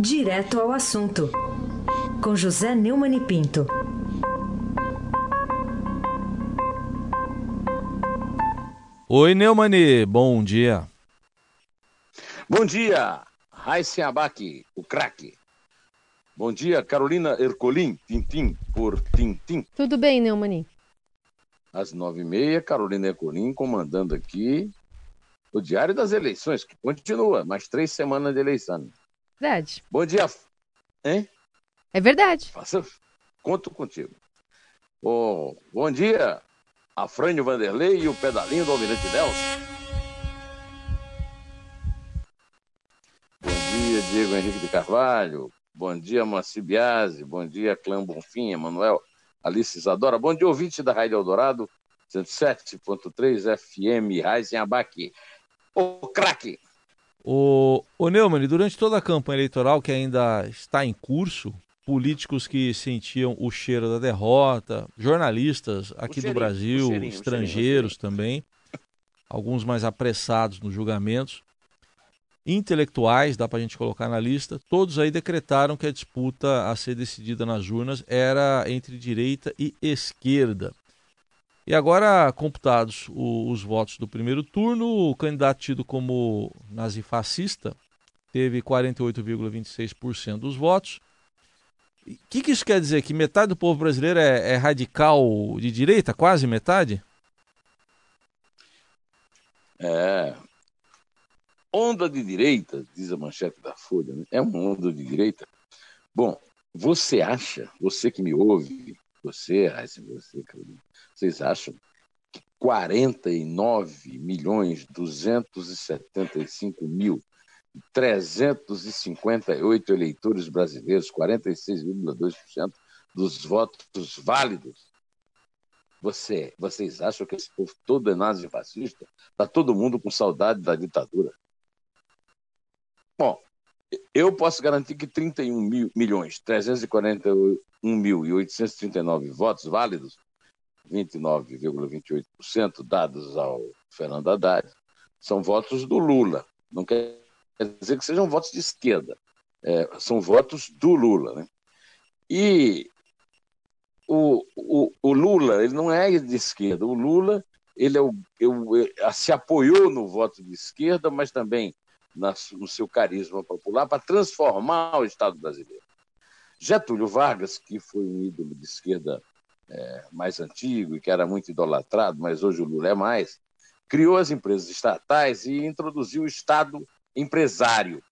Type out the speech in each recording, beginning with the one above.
Direto ao assunto, com José Neumann e Pinto. Oi, Neumani, bom dia. Bom dia, Raíssen Abac, o craque. Bom dia, Carolina Ercolim, Tintim por Tintim. Tudo bem, Neumani? Às nove e meia, Carolina Ercolim comandando aqui o Diário das Eleições, que continua, mais três semanas de eleição. Verdade. Bom dia. Hein? É verdade. Faça... Conto contigo. Oh, bom dia, Afrânio Vanderlei e o pedalinho do Almirante Nelson. Bom dia, Diego Henrique de Carvalho. Bom dia, Moacir Biasi. Bom dia, Clã Bonfim, Emanuel, Alice Isadora. Bom dia, ouvinte da Rádio Eldorado, 107.3 FM, Raizen Abac. O craque. O, o Neumann, durante toda a campanha eleitoral que ainda está em curso, políticos que sentiam o cheiro da derrota, jornalistas aqui do Brasil, estrangeiros também, alguns mais apressados nos julgamentos, intelectuais, dá para a gente colocar na lista, todos aí decretaram que a disputa a ser decidida nas urnas era entre direita e esquerda. E agora, computados o, os votos do primeiro turno, o candidato tido como nazifascista teve 48,26% dos votos. O que, que, isso quer dizer? Que metade do povo brasileiro é, é radical de direita? Quase metade? É. Onda de direita, diz a manchete da Folha, né? é uma onda de direita. Bom, você acha, você que me ouve, você, você, Carolina, vocês acham que 49 milhões 275 mil 358 eleitores brasileiros, 46,2% dos votos válidos. Você, vocês acham que esse povo todo é nazi-fascista? Está todo mundo com saudade da ditadura. Bom, eu posso garantir que 31 mil, milhões 341 mil e 839 votos válidos 29,28% dados ao Fernando Haddad, são votos do Lula. Não quer dizer que sejam votos de esquerda, é, são votos do Lula. Né? E o, o, o, Lula, ele não é de esquerda, o Lula ele é o, se apoiou no voto de esquerda, mas também na, no seu carisma popular para transformar o Estado brasileiro. Getúlio Vargas, que foi um ídolo de esquerda é, mais antigo e que era muito idolatrado, mas hoje o Lula é mais, criou as empresas estatais e introduziu o Estado empresário.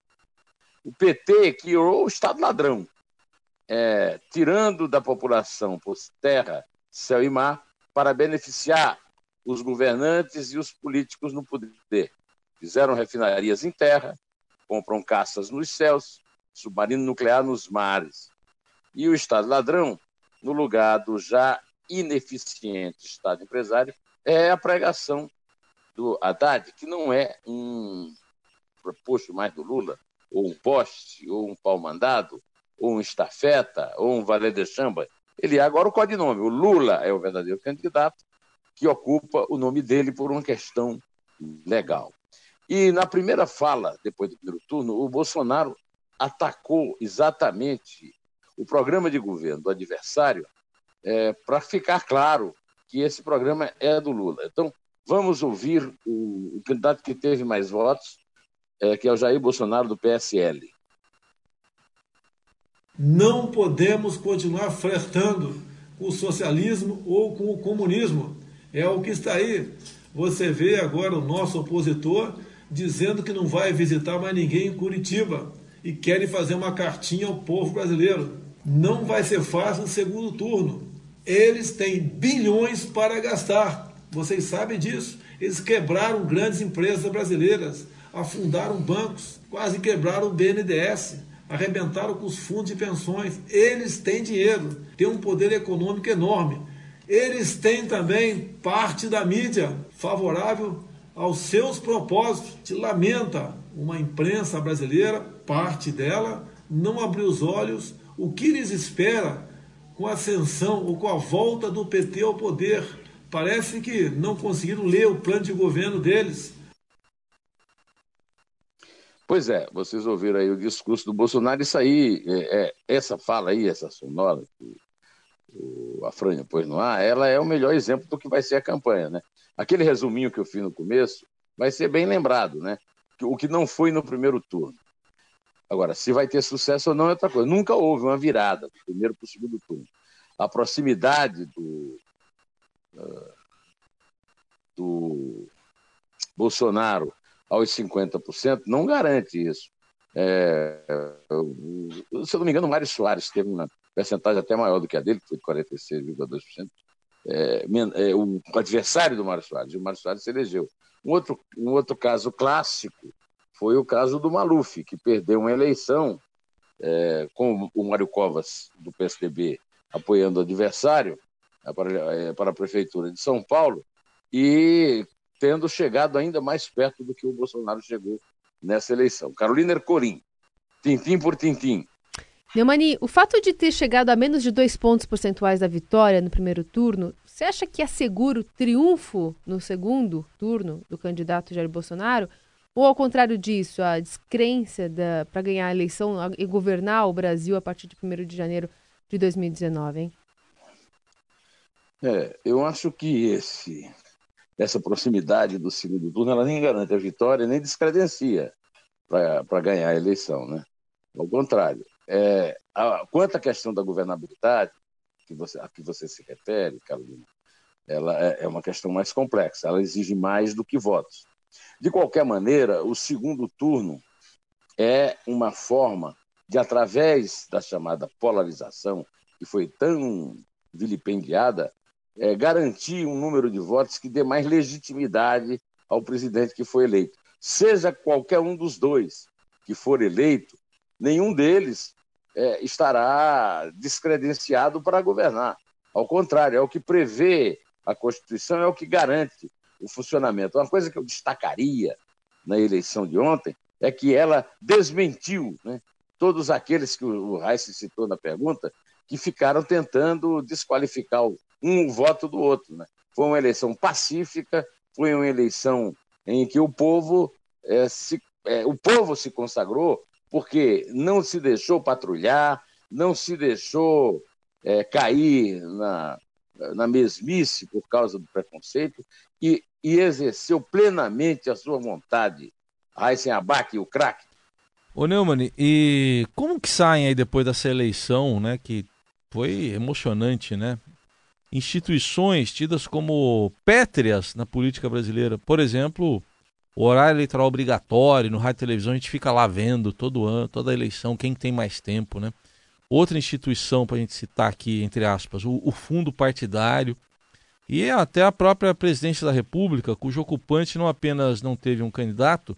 O PT criou o Estado ladrão, é, tirando da população por terra, céu e mar, para beneficiar os governantes e os políticos no poder. Fizeram refinarias em terra, compram caças nos céus, submarino nuclear nos mares. E o Estado ladrão no lugar do já ineficiente Estado empresário, é a pregação do Haddad, que não é um proposto mais do Lula, ou um poste, ou um pau-mandado, ou um estafeta, ou um valet de chamba. Ele é agora o codinome. O Lula é o verdadeiro candidato que ocupa o nome dele por uma questão legal. E na primeira fala, depois do primeiro turno, o Bolsonaro atacou exatamente o programa de governo do adversário é, para ficar claro que esse programa é do Lula. Então, vamos ouvir o, o candidato que teve mais votos, é, que é o Jair Bolsonaro, do PSL. Não podemos continuar flertando com o socialismo ou com o comunismo. É o que está aí. Você vê agora o nosso opositor dizendo que não vai visitar mais ninguém em Curitiba e querem fazer uma cartinha ao povo brasileiro não vai ser fácil no segundo turno. Eles têm bilhões para gastar. Vocês sabem disso. Eles quebraram grandes empresas brasileiras, afundaram bancos, quase quebraram o BNDES, arrebentaram com os fundos de pensões. Eles têm dinheiro, têm um poder econômico enorme. Eles têm também parte da mídia favorável aos seus propósitos. Te lamenta uma imprensa brasileira, parte dela, não abriu os olhos o que lhes espera com a ascensão ou com a volta do PT ao poder. Parece que não conseguiram ler o plano de governo deles. Pois é, vocês ouviram aí o discurso do Bolsonaro, isso aí, é, é, essa fala aí, essa sonora que o Afrânio pôs no ar, ela é o melhor exemplo do que vai ser a campanha, né? Aquele resuminho que eu fiz no começo vai ser bem lembrado, né? O que não foi no primeiro turno. Agora, se vai ter sucesso ou não é outra coisa. Nunca houve uma virada do primeiro para o segundo turno. A proximidade do, uh, do Bolsonaro aos 50% não garante isso. É, se eu não me engano, o Mário Soares teve uma percentagem até maior do que a dele, que foi de 46,2%. É, é, o adversário do Mário Soares, e o Mário Soares se elegeu. Um outro, um outro caso clássico foi o caso do Maluf, que perdeu uma eleição é, com o Mário Covas, do PSDB, apoiando o adversário é, para, é, para a Prefeitura de São Paulo, e tendo chegado ainda mais perto do que o Bolsonaro chegou nessa eleição. Carolina Ercolim, tintim por tintim. Neumani, o fato de ter chegado a menos de dois pontos percentuais da vitória no primeiro turno, você acha que assegura o triunfo no segundo turno do candidato Jair Bolsonaro? Ou, ao contrário disso, a descrença para ganhar a eleição e governar o Brasil a partir de 1 de janeiro de 2019, hein? É, eu acho que esse, essa proximidade do segundo turno ela nem garante a vitória, nem descredencia para ganhar a eleição. Né? Ao contrário. É, a, quanto à questão da governabilidade, que você, a que você se refere, Carolina, ela é, é uma questão mais complexa, ela exige mais do que votos. De qualquer maneira, o segundo turno é uma forma de, através da chamada polarização, que foi tão vilipendiada, é, garantir um número de votos que dê mais legitimidade ao presidente que foi eleito. Seja qualquer um dos dois que for eleito, nenhum deles é, estará descredenciado para governar. Ao contrário, é o que prevê a Constituição, é o que garante o funcionamento. Uma coisa que eu destacaria na eleição de ontem é que ela desmentiu né, todos aqueles que o Reis citou na pergunta, que ficaram tentando desqualificar um voto do outro. Né? Foi uma eleição pacífica, foi uma eleição em que o povo, é, se, é, o povo se consagrou porque não se deixou patrulhar, não se deixou é, cair na, na mesmice por causa do preconceito e, e exerceu plenamente a sua vontade. Raíssen Abac, o craque. Ô Neumann, e como que saem aí depois dessa eleição, né, que foi emocionante, né? Instituições tidas como pétreas na política brasileira, por exemplo, o horário eleitoral obrigatório no rádio e televisão, a gente fica lá vendo todo ano, toda eleição, quem tem mais tempo, né? Outra instituição para a gente citar aqui, entre aspas, o, o fundo partidário, e até a própria presidência da República, cujo ocupante não apenas não teve um candidato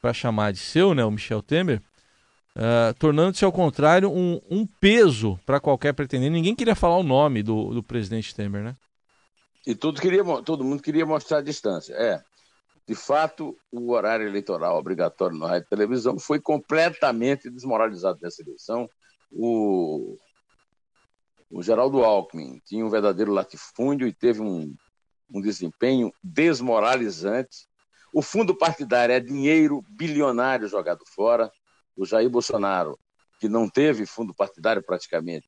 para chamar de seu, né, o Michel Temer, uh, tornando-se ao contrário um, um peso para qualquer pretendente. Ninguém queria falar o nome do, do presidente Temer, né? E tudo queria, todo mundo queria mostrar a distância. É, de fato, o horário eleitoral obrigatório no rádio e televisão foi completamente desmoralizado nessa eleição. O o Geraldo Alckmin tinha um verdadeiro latifúndio e teve um, um desempenho desmoralizante. O fundo partidário é dinheiro bilionário jogado fora. O Jair Bolsonaro, que não teve fundo partidário praticamente,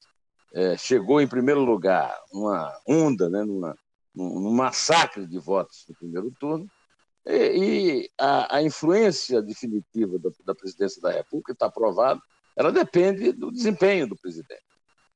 é, chegou em primeiro lugar, uma onda, né, numa, num massacre de votos no primeiro turno. E, e a, a, influência definitiva da, da presidência da República, está provado, ela depende do desempenho do presidente.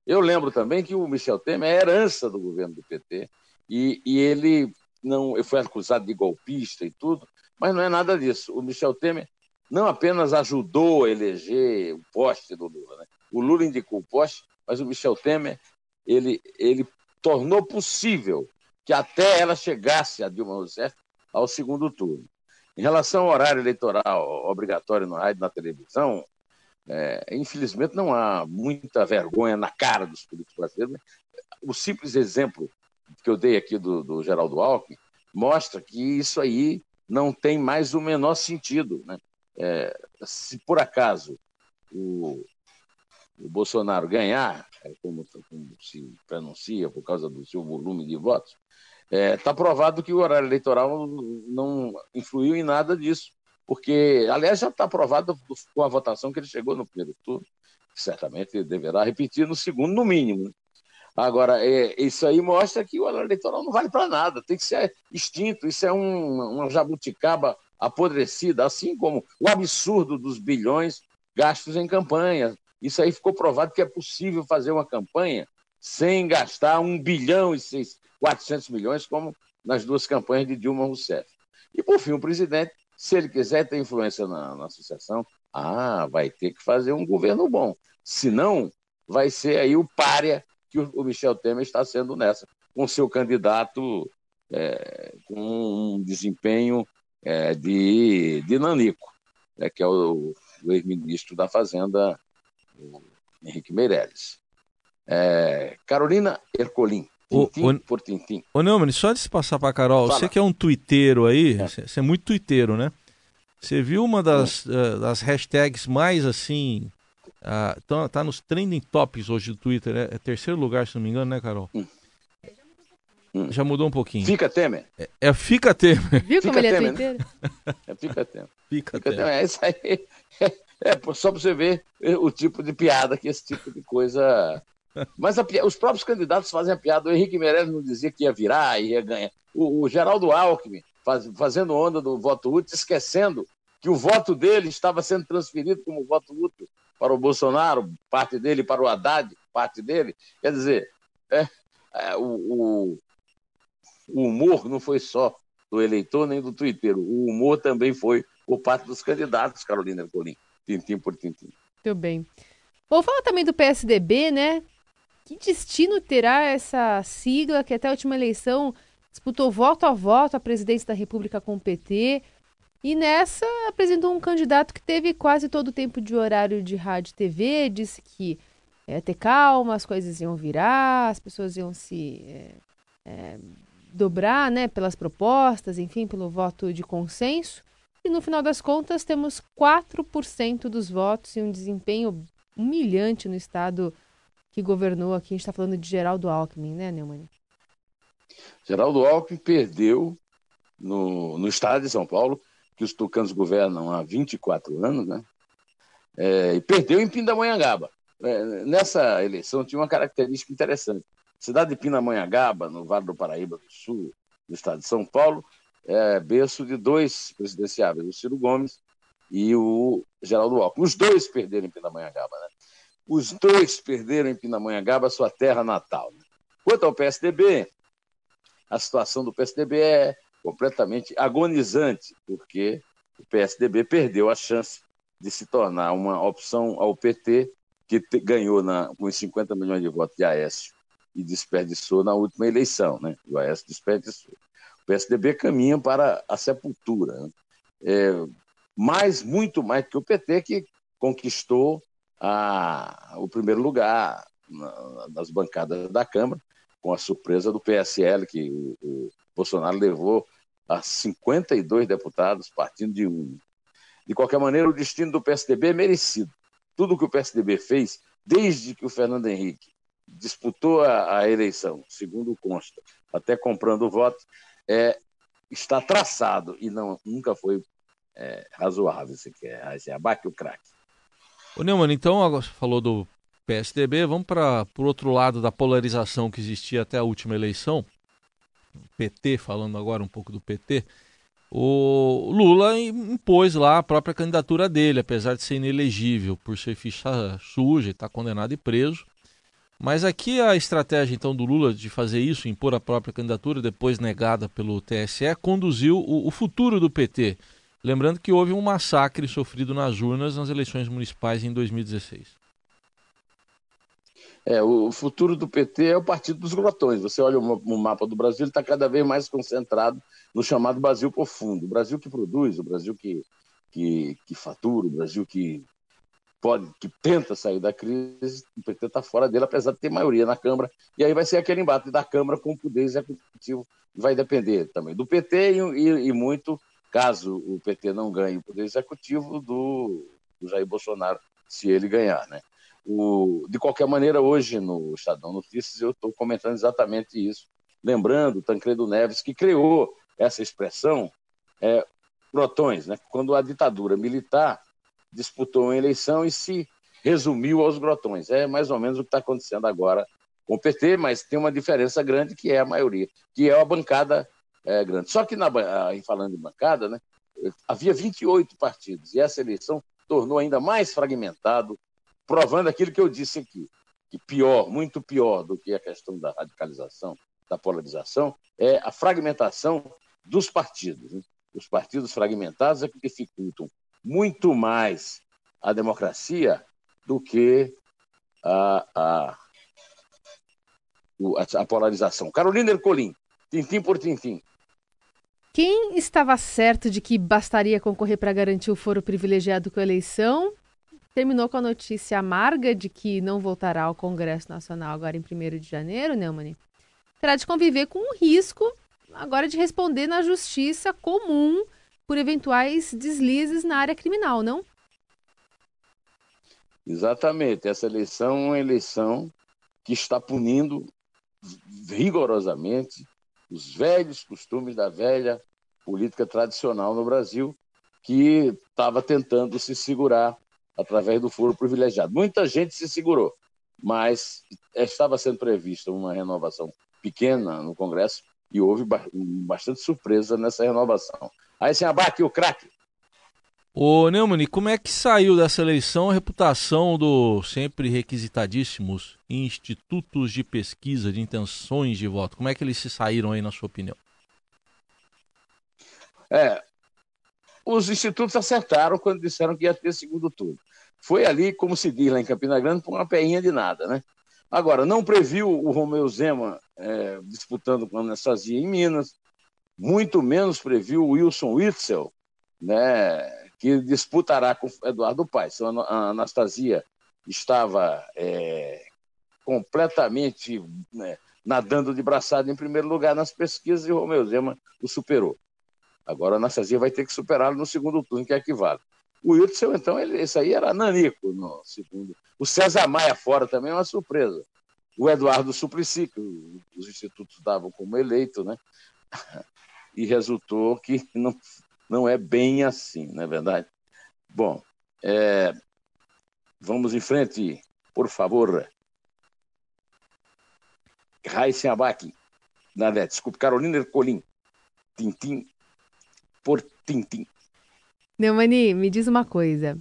Eu lembro também que o Michel Temer é herança do governo do PT e, e ele não ele foi acusado de golpista e tudo, mas não é nada disso. O Michel Temer não apenas ajudou a eleger o poste do Lula, né? o Lula indicou o poste, mas o Michel Temer ele, ele tornou possível que até ela chegasse, a Dilma Rousseff, ao segundo turno. Em relação ao horário eleitoral obrigatório no rádio e na televisão, é, infelizmente, não há muita vergonha na cara dos políticos brasileiros. O simples exemplo que eu dei aqui do, do Geraldo Alckmin mostra que isso aí não tem mais o menor sentido. Né? É, se por acaso o, o Bolsonaro ganhar, é como, como, se pronuncia por causa do seu volume de votos, está é, tá provado que o horário eleitoral não influiu em nada disso porque, aliás, já está aprovado com a votação que ele chegou no primeiro turno, certamente deverá repetir no segundo, no mínimo. Né? Agora, é, isso aí mostra que o horário eleitoral não vale para nada, tem que ser extinto. Isso é um, uma jabuticaba apodrecida, assim como o absurdo dos bilhões gastos em campanha. Isso aí ficou provado que é possível fazer uma campanha sem gastar um bilhão e seis, 400 milhões, como nas duas campanhas de Dilma Rousseff. E, por fim, o presidente, se ele quiser ter influência na, na associação, ah, vai ter que fazer um governo bom. Senão, vai ser aí o párea que o Michel Temer está sendo nessa, com seu candidato é, com um desempenho é, de, de Nanico, né, que é o, o ex-ministro da Fazenda, Henrique Meirelles. É, Carolina Ercolim. Tintim o, o, por tintim. Ô Neumann, só de se passar para Carol, Fala. você que é um twitteiro aí, é. você é muito twitteiro, né? Você viu uma das, uh, das hashtags mais assim ah, tá, tá nos trending topics hoje do Twitter, é, é, terceiro lugar, se não me engano, né, Carol? Hum. hum. Já mudou um pouquinho. Fica Temer. É, é Fica Temer. Viu como fica ele é Temer, Twitter? Né? É Fica Temer. Fica, fica Temer. É isso aí. É, só para você ver o tipo de piada que esse tipo de coisa. Mas a, os próprios candidatos fazem a piada. O Henrique Meirelles não dizia que ia virar, ia ganhar. O, o Geraldo Alckmin faz, fazendo onda do voto útil, esquecendo que o voto dele estava sendo transferido como voto útil para o Bolsonaro, parte dele, para o Haddad, parte dele. Quer dizer, é, é, o, o, humor não foi só do eleitor nem do Twitter, o humor também foi por parte dos candidatos, Carolina Colim, tintim por tintim. Muito bem. Vou falar também do PSDB, né? Que destino terá essa sigla que até a última eleição disputou voto a voto a presidência da República com o PT? E nessa apresentou um candidato que teve quase todo o tempo de horário de rádio e TV, disse que ia ter calma, as coisas iam virar, as pessoas iam se é, é, dobrar né, pelas propostas, enfim, pelo voto de consenso. E no final das contas, temos 4% dos votos e um desempenho humilhante no estado que governou aqui. A gente está falando de Geraldo Alckmin, né, Neumann? Geraldo Alckmin perdeu no, no estado de São Paulo que os tucanos governam há 24 anos, né? É, e perdeu em Pindamonhangaba. É, nessa eleição tinha uma característica interessante. Cidade de Pindamonhangaba, no Vale do Paraíba do Sul, no estado de São Paulo, é berço de dois presidenciáveis, o Ciro Gomes e o Geraldo Alckmin. Os dois perderam em Pindamonhangaba, né? Os dois perderam em Pindamonhangaba, sua terra natal. Quanto ao PSDB, a situação do PSDB é completamente agonizante, porque o PSDB perdeu a chance de se tornar uma opção ao PT, que ganhou na, com 50 milhões de votos de Aécio e desperdiçou na última eleição. Né? O Aécio desperdiçou. O PSDB caminha para a sepultura. Né? É, mais, muito mais que o PT, que conquistou a, o primeiro lugar na, nas bancadas da Câmara, com a surpresa do PSL, que o, o Bolsonaro levou a 52 deputados, partindo de um. De qualquer maneira, o destino do PSDB é merecido. Tudo que o PSDB fez, desde que o Fernando Henrique disputou a, a eleição, segundo consta, até comprando votos, é, está traçado e não, nunca foi é, razoável sequer. Assim, abate o craque. Ô Neumann, então você falou do PSDB, vamos para o outro lado da polarização que existia até a última eleição. PT, falando agora um pouco do PT, o Lula impôs lá a própria candidatura dele, apesar de ser inelegível por ser ficha suja e estar tá condenado e preso. Mas aqui a estratégia então do Lula de fazer isso, impor a própria candidatura, depois negada pelo TSE, conduziu o, o futuro do PT. Lembrando que houve um massacre sofrido nas urnas nas eleições municipais em 2016. É, o futuro do PT é o partido dos grotões. Você olha o mapa do Brasil, ele está cada vez mais concentrado no chamado Brasil profundo. O Brasil que produz, o Brasil que, que, que fatura, o Brasil que pode, que tenta sair da crise, o PT está fora dele, apesar de ter maioria na Câmara. E aí vai ser aquele embate da Câmara com o poder executivo, vai depender também do PT e, e, e muito, caso o PT não ganhe o poder executivo, do, do Jair Bolsonaro, se ele ganhar, né? O, de qualquer maneira, hoje no Estadão Notícias eu estou comentando exatamente isso, lembrando Tancredo Neves, que criou essa expressão, é, grotões, né? quando a ditadura militar disputou uma eleição e se resumiu aos grotões. É mais ou menos o que está acontecendo agora com o PT, mas tem uma diferença grande que é a maioria, que é a bancada é, grande. Só que, na, falando de bancada, né, havia 28 partidos e essa eleição tornou ainda mais fragmentado, provando aquilo que eu disse aqui, que pior, muito pior do que a questão da radicalização, da polarização, é a fragmentação dos partidos. Né? Os partidos fragmentados é que dificultam muito mais a democracia do que a, a, a polarização. Carolina Ercolim, tintim por tintim. Quem estava certo de que bastaria concorrer para garantir o foro privilegiado com a eleição terminou com a notícia amarga de que não voltará ao Congresso Nacional agora em 1 de janeiro, Neumann. Terá de conviver com o risco agora de responder na justiça comum por eventuais deslizes na área criminal, não? Exatamente. Essa eleição é uma eleição que está punindo rigorosamente os velhos costumes da velha política tradicional no Brasil, que estava tentando se segurar através do foro privilegiado. Muita gente se segurou, mas estava sendo prevista uma renovação pequena no Congresso e houve bastante surpresa nessa renovação. Aí sem abaque o craque. Ô Neumann, como é que saiu dessa eleição a reputação do sempre requisitadíssimos institutos de pesquisa de intenções de voto? Como é que eles se saíram aí, na sua opinião? É, os institutos acertaram quando disseram que ia ter segundo turno. Foi ali, como se diz lá em Campina Grande, por uma peinha de nada, né? Agora, não previu o Romeu Zema é, disputando com a Anastasia em Minas, muito menos previu o Wilson Witzel, né, que disputará com Eduardo Paes. Então, a Anastasia estava é, completamente né, nadando de braçada em primeiro lugar nas pesquisas e Romeu Zema o superou. Agora a Anastasia vai ter que superá-lo no segundo turno, que é que vale. O Wilson, então, ele, esse aí era nanico no segundo. O César Maia fora também é uma surpresa. O Eduardo Suplicy, que os institutos davam como eleito, né? E resultou que não, não é bem assim, não é verdade? Bom, é, vamos em frente, por favor. Raíssa Abac, Nadé, desculpe, Carolina Ercolim, Tintim por Tintim. Neumani, me diz uma coisa.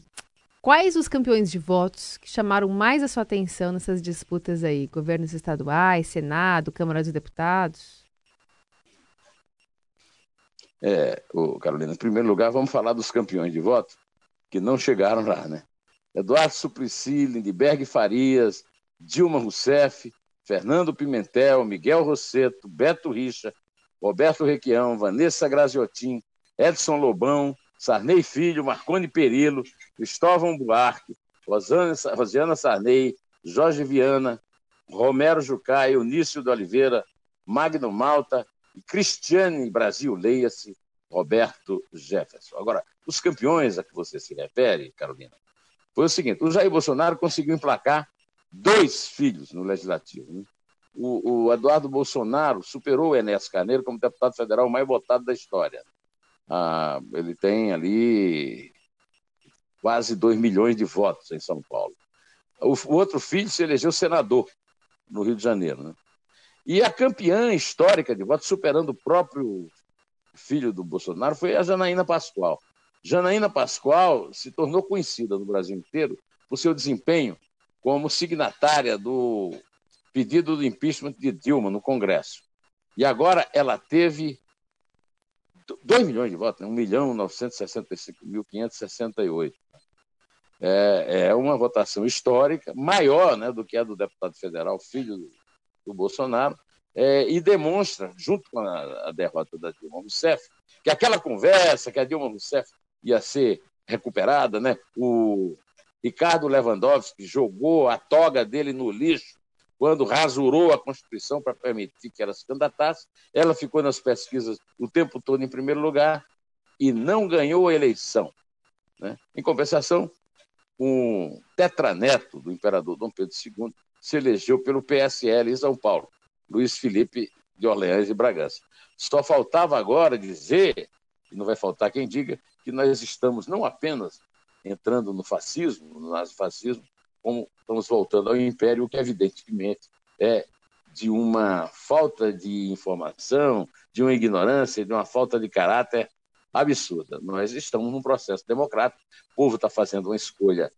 Quais os campeões de votos que chamaram mais a sua atenção nessas disputas aí? Governos estaduais, Senado, Câmara dos Deputados? É, o Carolina, em primeiro lugar, vamos falar dos campeões de voto que não chegaram lá, né? Eduardo Suplicy, Lindbergh Farias, Dilma Rousseff, Fernando Pimentel, Miguel Rosseto, Beto Richa, Roberto Requião, Vanessa Graziotin, Edson Lobão, Sarney Filho, Marconi Perillo, Cristóvão Buarque, Rosana, Rosiana Sarney, Jorge Viana, Romero Jucá, Eunício de Oliveira, Magno Malta Cristiane Brasil, leia-se Roberto Jefferson. Agora, os campeões a que você se refere, Carolina, foi o seguinte: o Jair Bolsonaro conseguiu emplacar dois filhos no Legislativo. Né? O, o, Eduardo Bolsonaro superou o Enéas Carneiro como deputado federal mais votado da história. Ah, ele tem ali quase 2 milhões de votos em São Paulo. O, o, outro filho se elegeu senador no Rio de Janeiro. Né? E a campeã histórica de votos, superando o próprio filho do Bolsonaro, foi a Janaína Pascoal. Janaína Pascoal se tornou conhecida no Brasil inteiro por seu desempenho como signatária do pedido do impeachment de Dilma no Congresso. E agora ela teve 2 milhões de votos, né? 1 milhão 965.568. É, é uma votação histórica, maior né, do que a do deputado federal, filho do, Bolsonaro, é, e demonstra, junto com a, a, derrota da Dilma Rousseff, que aquela conversa que a Dilma Rousseff ia ser recuperada, né? o Ricardo Lewandowski jogou a toga dele no lixo quando rasurou a Constituição para permitir que ela se candidatasse, ela ficou nas pesquisas o tempo todo em primeiro lugar e não ganhou a eleição. Né? Em compensação, um tetraneto do imperador Dom Pedro II se elegeu pelo PSL em São Paulo, Luiz Felipe de Orleans e Bragança. Só faltava agora dizer e não vai faltar quem diga que nós estamos não apenas entrando no fascismo, no nazifascismo, como estamos voltando ao império, o que evidentemente é de uma falta de informação, de uma ignorância, de uma falta de caráter absurda. Nós estamos num processo democrático, o povo está fazendo uma escolha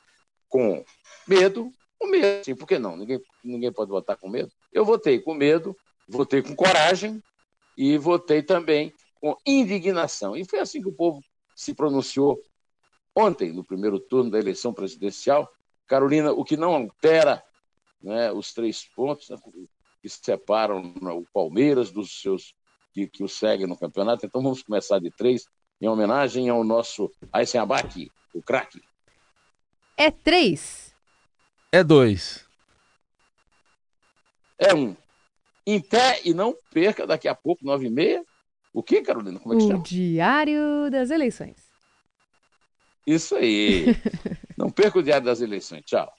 com medo, com medo, sim, por que não? Ninguém, ninguém pode votar com medo. Eu votei com medo, votei com coragem e votei também com indignação. E foi assim que o povo se pronunciou ontem, no primeiro turno da eleição presidencial. Carolina, o que não altera né, os três pontos né, que separam né, o Palmeiras dos seus que, que o seguem no campeonato. Então vamos começar de três, em homenagem ao nosso Aysen Abak, o craque. É três. É dois. É um. Em pé e não perca daqui a pouco, nove e meia. O que, Carolina? Como é que o chama? Diário das Eleições. Isso aí. não perca o Diário das Eleições. Tchau.